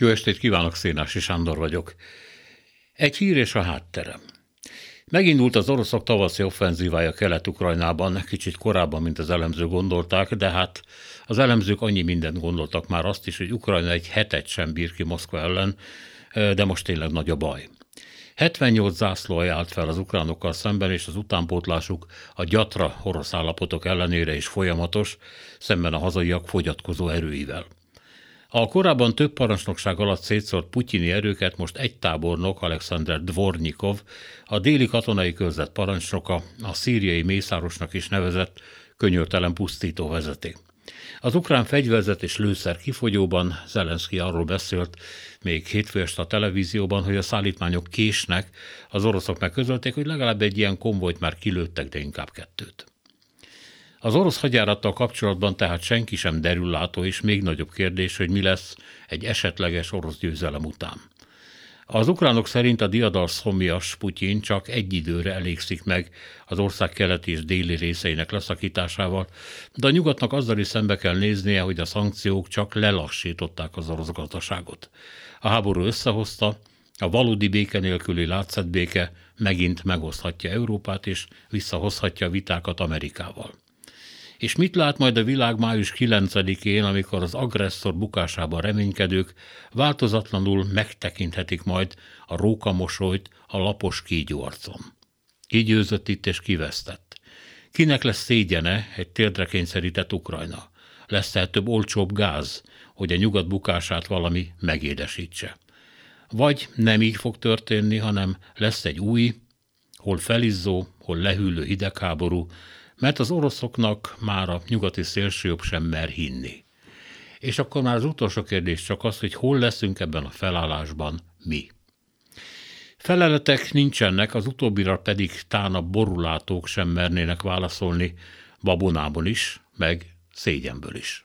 Jó estét kívánok, Szénási Sándor vagyok. Egy hír és a hátterem. Megindult az oroszok tavaszi offenzívája Kelet-Ukrajnában, kicsit korábban, mint az elemzők gondolták, de hát az elemzők annyi mindent gondoltak már azt is, hogy Ukrajna egy hetet sem bír ki Moszkva ellen, de most tényleg nagy a baj. 78 zászló állt fel az ukránokkal szemben, és az utánpótlásuk a gyatra orosz állapotok ellenére is folyamatos, szemben a hazaiak fogyatkozó erőivel. A korábban több parancsnokság alatt szétszórt putyini erőket most egy tábornok, Alexander Dvornikov, a déli katonai körzet parancsnoka, a szíriai mészárosnak is nevezett, könyörtelen pusztító vezeti. Az ukrán fegyverzet és lőszer kifogyóban Zelenszky arról beszélt, még hétfő a televízióban, hogy a szállítmányok késnek, az oroszok megközölték, hogy legalább egy ilyen konvojt már kilőttek, de inkább kettőt. Az orosz hadjárattal kapcsolatban tehát senki sem derüllátó, és még nagyobb kérdés, hogy mi lesz egy esetleges orosz győzelem után. Az ukránok szerint a diadal szomjas Putyin csak egy időre elégszik meg az ország keleti és déli részeinek leszakításával, de a nyugatnak azzal is szembe kell néznie, hogy a szankciók csak lelassították az orosz gazdaságot. A háború összehozta, a valódi béke nélküli látszatbéke megint megoszthatja Európát és visszahozhatja vitákat Amerikával. És mit lát majd a világ május 9-én, amikor az agresszor bukásában reménykedők változatlanul megtekinthetik majd a rókamosolyt a lapos kígyó arcon? Ki győzött itt és kivesztett? Kinek lesz szégyene egy térdre kényszerített Ukrajna? Lesz-e több olcsóbb gáz, hogy a nyugat bukását valami megédesítse? Vagy nem így fog történni, hanem lesz egy új, hol felizzó, hol lehűlő hidegháború, mert az oroszoknak már a nyugati szélsőjobb sem mer hinni. És akkor már az utolsó kérdés csak az, hogy hol leszünk ebben a felállásban mi. Feleletek nincsenek, az utóbbira pedig tán a borulátók sem mernének válaszolni babonából is, meg szégyenből is.